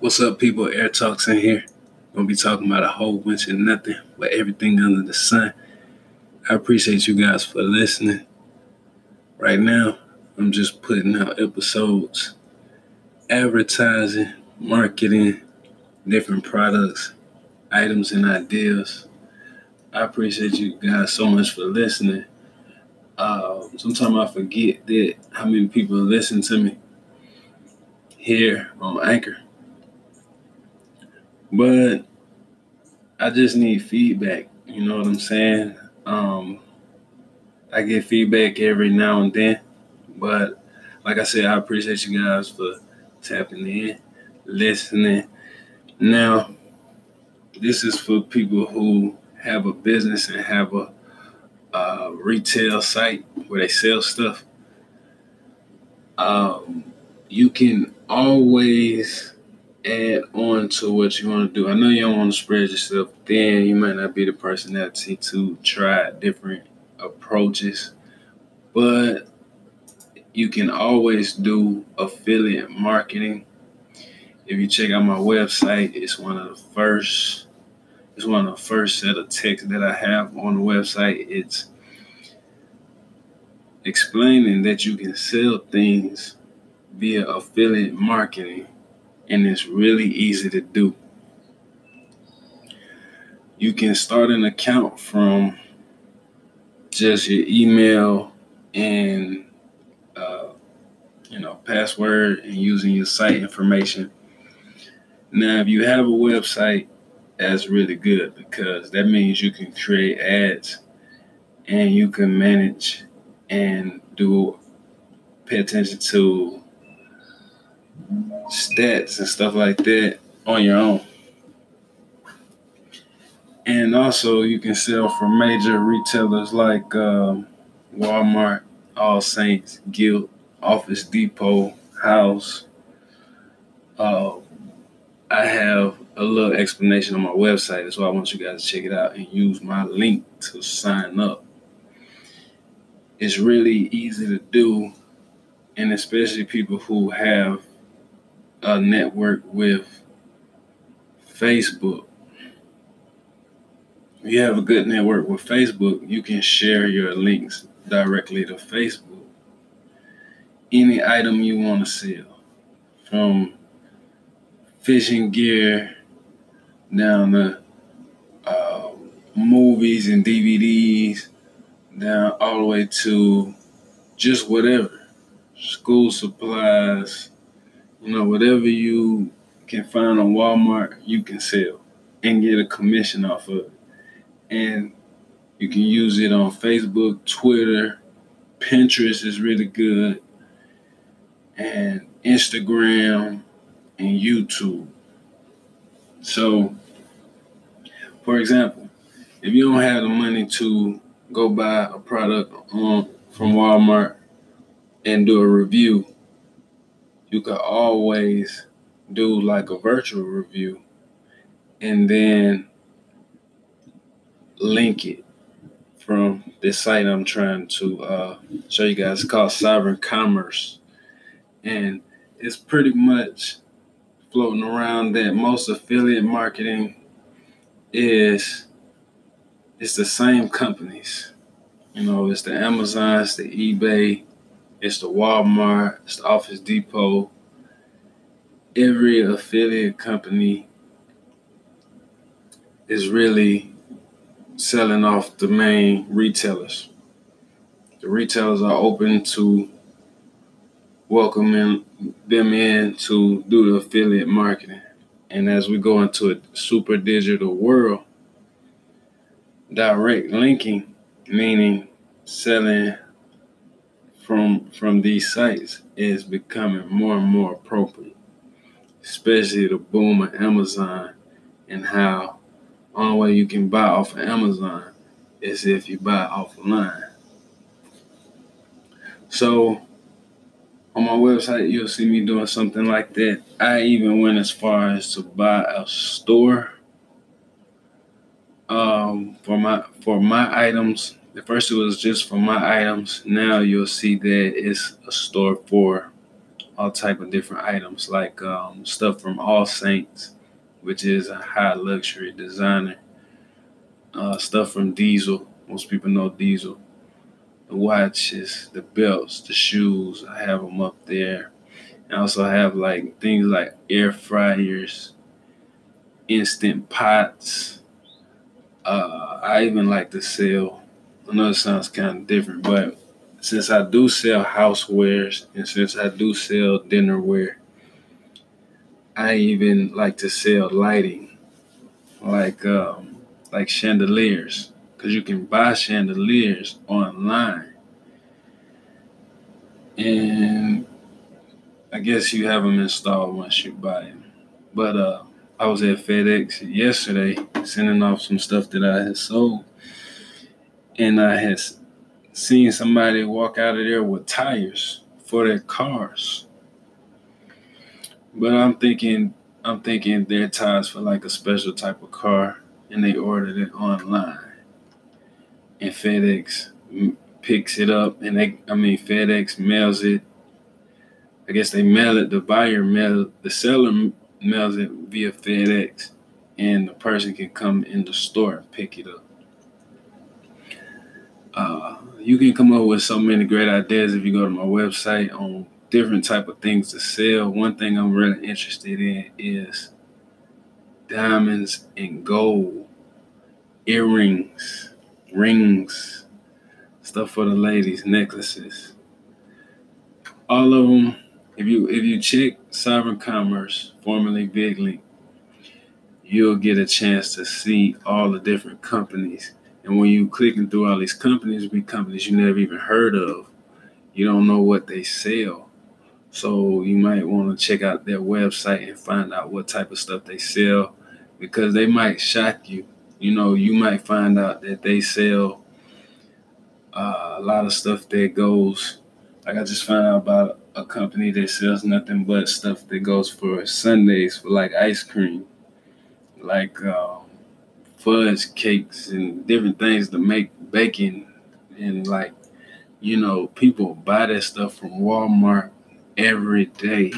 What's up, people? Air Talks in here. Gonna be talking about a whole bunch of nothing, but everything under the sun. I appreciate you guys for listening. Right now, I'm just putting out episodes, advertising, marketing, different products, items, and ideas. I appreciate you guys so much for listening. Uh, sometimes I forget that how many people listen to me here on Anchor. But I just need feedback. You know what I'm saying? Um, I get feedback every now and then, but like I said, I appreciate you guys for tapping in, listening. Now, this is for people who have a business and have a, a retail site where they sell stuff. Um, you can always add on to what you want to do. I know you don't want to spread yourself thin. You might not be the personality to try different approaches, but you can always do affiliate marketing. If you check out my website, it's one of the first. It's one of the first set of texts that I have on the website. It's explaining that you can sell things via affiliate marketing and it's really easy to do. You can start an account from just your email and uh, you know password and using your site information. Now, if you have a website, that's really good because that means you can create ads and you can manage and do pay attention to stats and stuff like that on your own. And also, you can sell from major retailers like um, Walmart, All Saints, Guild, Office Depot, House. Uh, I have a little explanation on my website. That's why I want you guys to check it out and use my link to sign up. It's really easy to do, and especially people who have network with Facebook. If you have a good network with Facebook, you can share your links directly to Facebook. Any item you want to sell, from fishing gear down to uh, movies and DVDs, down all the way to just whatever, school supplies, you know, whatever you can find on Walmart, you can sell and get a commission off of it. And you can use it on Facebook, Twitter, Pinterest is really good, and Instagram and YouTube. So, for example, if you don't have the money to go buy a product on from Walmart and do a review, you could always do like a virtual review and then link it from this site I'm trying to uh, show you guys. It's called Sovrn Commerce. And it's pretty much floating around that most affiliate marketing is it's the same companies. You know, it's the Amazons, the eBay, it's the Walmart, it's the Office Depot. Every affiliate company is really selling off the main retailers. The retailers are open to welcoming them in to do the affiliate marketing. And as we go into a super digital world, direct linking, meaning selling from from these sites is becoming more and more appropriate, especially the boom of Amazon and how only way you can buy off of Amazon is if you buy offline. So on my website, you'll see me doing something like that. I even went as far as to buy a store um, for my for my items at first, it was just for my items. Now you'll see that it's a store for all type of different items like um, stuff from All Saints, which is a high luxury designer. Uh, stuff from Diesel. Most people know Diesel. The watches, the belts, the shoes. I have them up there. I also have like things like air fryers, instant pots. Uh, I even like to sell. I know it sounds kind of different, but since I do sell housewares and since I do sell dinnerware, I even like to sell lighting, like um, like chandeliers, because you can buy chandeliers online, and I guess you have them installed once you buy them. But uh, I was at FedEx yesterday sending off some stuff that I had sold, and I had seen somebody walk out of there with tires for their cars. But I'm thinking, I'm thinking their tires for like a special type of car, and they ordered it online. And FedEx picks it up, and they, I mean, FedEx mails it. I guess they mail it. The buyer mail, the seller mails it via FedEx, and the person can come in the store and pick it up. Uh, you can come up with so many great ideas if you go to my website on different type of things to sell. One thing I'm really interested in is diamonds and gold, earrings, rings, stuff for the ladies, necklaces. All of them. If you if you check Sovrn Commerce, formerly Big VigLink, you'll get a chance to see all the different companies and when you clicking through all these companies, be companies you never even heard of. You don't know what they sell. So you might want to check out their website and find out what type of stuff they sell because they might shock you. You know, you might find out that they sell uh, a lot of stuff that goes. Like I just found out about a company that sells nothing but stuff that goes for sundaes for like ice cream, like um, fudge cakes and different things to make baking and like you know people buy that stuff from Walmart every day.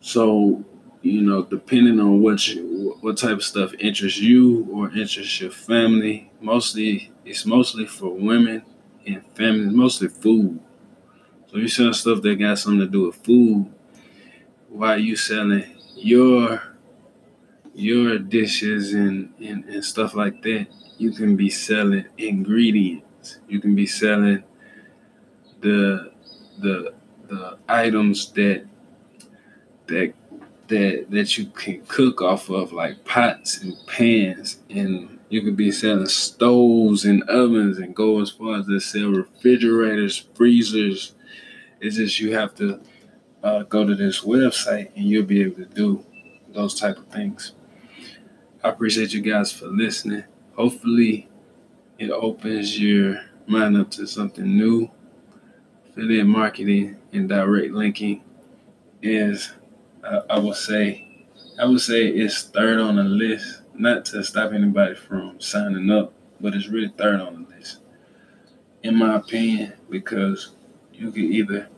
So you know, depending on what you, what type of stuff interests you or interests your family, mostly it's mostly for women and families, mostly food. So you sell stuff that got something to do with food, while you selling your your dishes and, and, and stuff like that, you can be selling ingredients. You can be selling the the the items that that that that you can cook off of like pots and pans. And you could be selling stoves and ovens and go as far as to sell refrigerators freezers. It's just you have to uh, go to this website and you'll be able to do those type of things I appreciate you guys for listening. Hopefully, it opens your mind up to something new. Affiliate marketing and direct linking is, uh, I will say, I would say it's third on the list. Not to stop anybody from signing up, but it's really third on the list, in my opinion, because you can either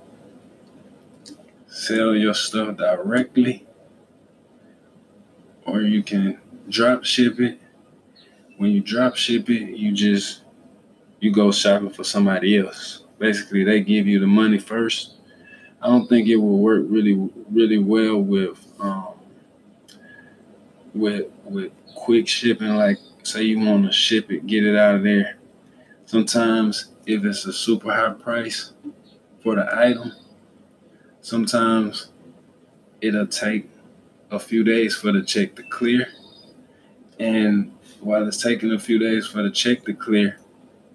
sell your stuff directly or you can drop ship it. When you drop ship it, you just you go shopping for somebody else. Basically, they give you the money first. I don't think it will work really, really well with um, with with quick shipping. Like, say you want to ship it, get it out of there. Sometimes, if it's a super high price for the item, sometimes it'll take a few days for the check to clear. And while it's taking a few days for the check to clear,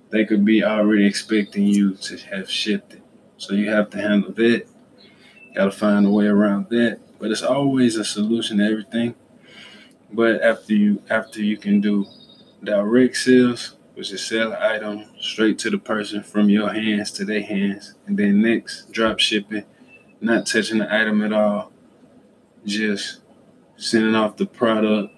they could be already expecting you to have shipped it. So you have to handle that. You Got to find a way around that. But it's always a solution to everything. But after you after you can do direct sales, which is sell an item straight to the person from your hands to their hands, and then next drop shipping, not touching the item at all, just sending off the product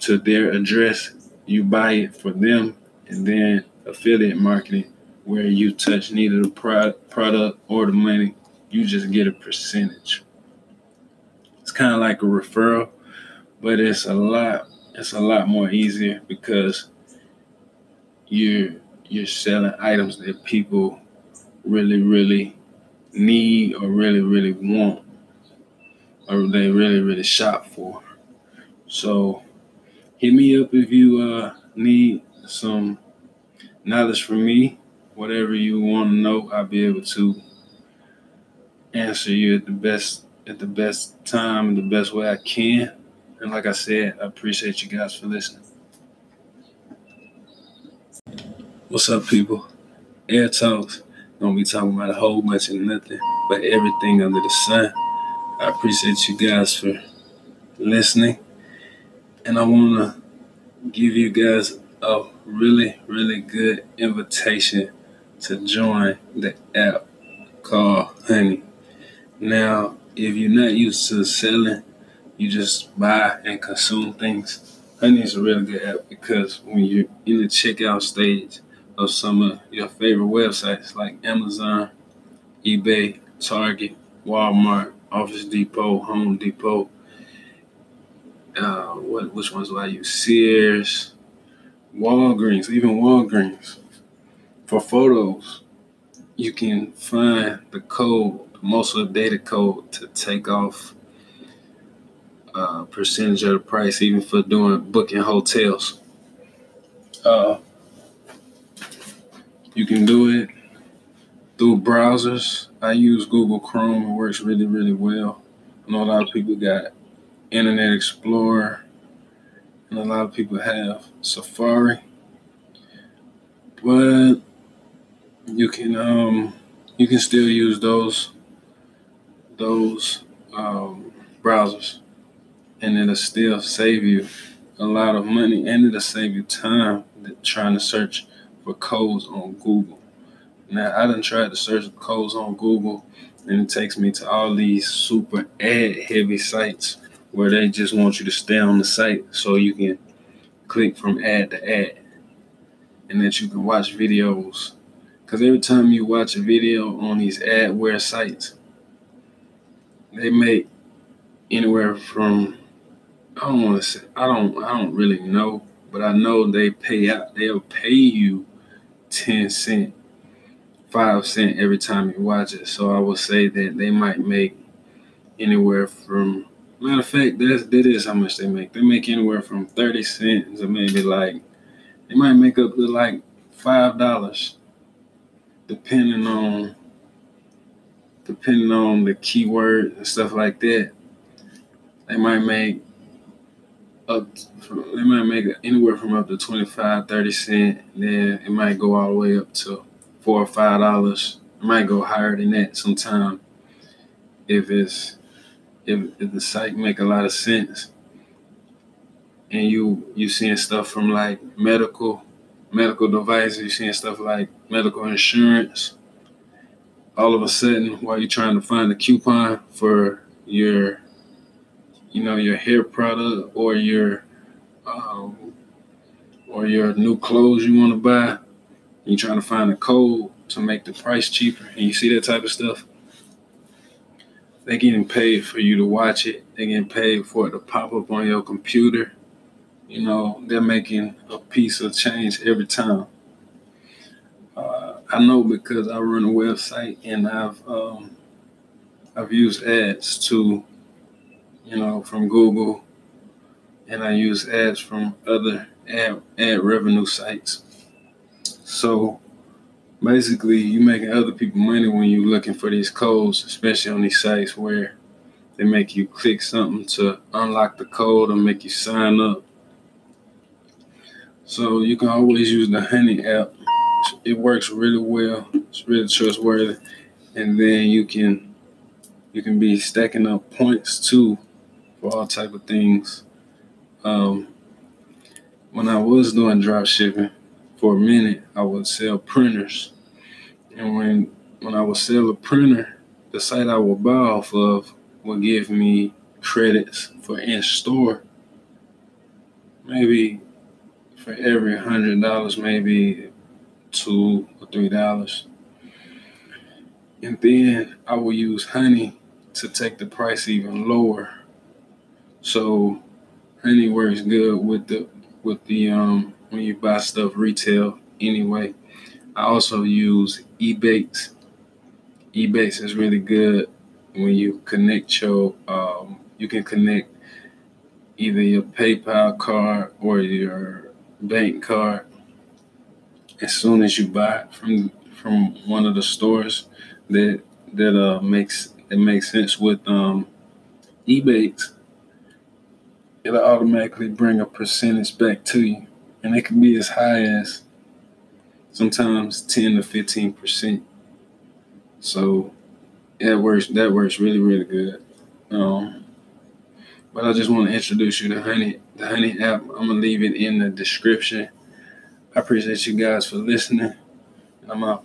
to their address. You buy it for them, and then affiliate marketing, where you touch neither the product or the money. You just get a percentage. It's kind of like a referral, but it's a lot. It's a lot more easier because you're you're selling items that people really, really need or really, really want or they really, really shop for. So hit me up if you uh, need some knowledge from me. Whatever you want to know, I'll be able to answer you at the best at the best time and the best way I can. And like I said, I appreciate you guys for listening. What's up, people? Air Talks. Gonna be talking about a whole bunch of nothing, but everything under the sun. I appreciate you guys for listening. And I wanna give you guys a really, really good invitation to join the app called Honey. Now, if you're not used to selling, you just buy and consume things. Honey is a really good app because when you're in the checkout stage, of some of your favorite websites like Amazon, eBay, Target, Walmart, Office Depot, Home Depot. Uh, what which ones do I use? Sears, Walgreens, even Walgreens. For photos, you can find the code, most of the most updated code to take off a uh, percentage of the price, even for doing booking hotels. Uh, you can do it through browsers. I use Google Chrome. It works really, really well. I know a lot of people got Internet Explorer, and a lot of people have Safari. But you can um you can still use those those um, browsers, and it'll still save you a lot of money, and it'll save you time trying to search for codes on Google. Now I done tried to search codes on Google and it takes me to all these super ad heavy sites where they just want you to stay on the site so you can click from ad to ad and that you can watch videos. Because every time you watch a video on these adware sites, they make anywhere from I don't want to say I don't I don't really know, but I know they pay out. They'll pay you 10 cent, 5 cent every time you watch it. So I would say that they might make anywhere from, matter of fact, that's, that is how much they make. They make anywhere from 30 cents to maybe like, they might make up to like $5 depending on depending on the keyword and stuff like that. They might make up from, they might make anywhere from up to 25 30 cent then it might go all the way up to four or five dollars it might go higher than that sometime if it's if, if the site make a lot of sense and you you seeing stuff from like medical medical devices you seeing stuff like medical insurance all of a sudden while you're trying to find a coupon for your you know your hair product or your um, or your new clothes you want to buy. You're trying to find a code to make the price cheaper, and you see that type of stuff. They're getting paid for you to watch it. They're getting paid for it to pop up on your computer. You know, they're making a piece of change every time. Uh, I know because I run a website and I've um, I've used ads to you know, from Google, and I use ads from other ad, ad revenue sites. So basically, you're making other people money when you're looking for these codes, especially on these sites where they make you click something to unlock the code or make you sign up. So you can always use the Honey app. It works really well. It's really trustworthy, and then you can you can be stacking up points too for all type of things. Um, when I was doing drop shipping for a minute, I would sell printers, and when when I would sell a printer, the site I would buy off of would give me credits for in store. Maybe for every hundred dollars, maybe two or three dollars. And then I will use honey to take the price even lower. So honey works good with the with the um when you buy stuff retail anyway. I also use Ebates. Ebates is really good when you connect your um you can connect either your PayPal card or your bank card as soon as you buy it from from one of the stores that that uh makes it makes sense with um Ebates, it'll automatically bring a percentage back to you. And it can be as high as sometimes 10 to 15 percent. So that works that works really, really good. Um but I just want to introduce you to Honey, the Honey app. I'm gonna leave it in the description. I appreciate you guys for listening. I'm out.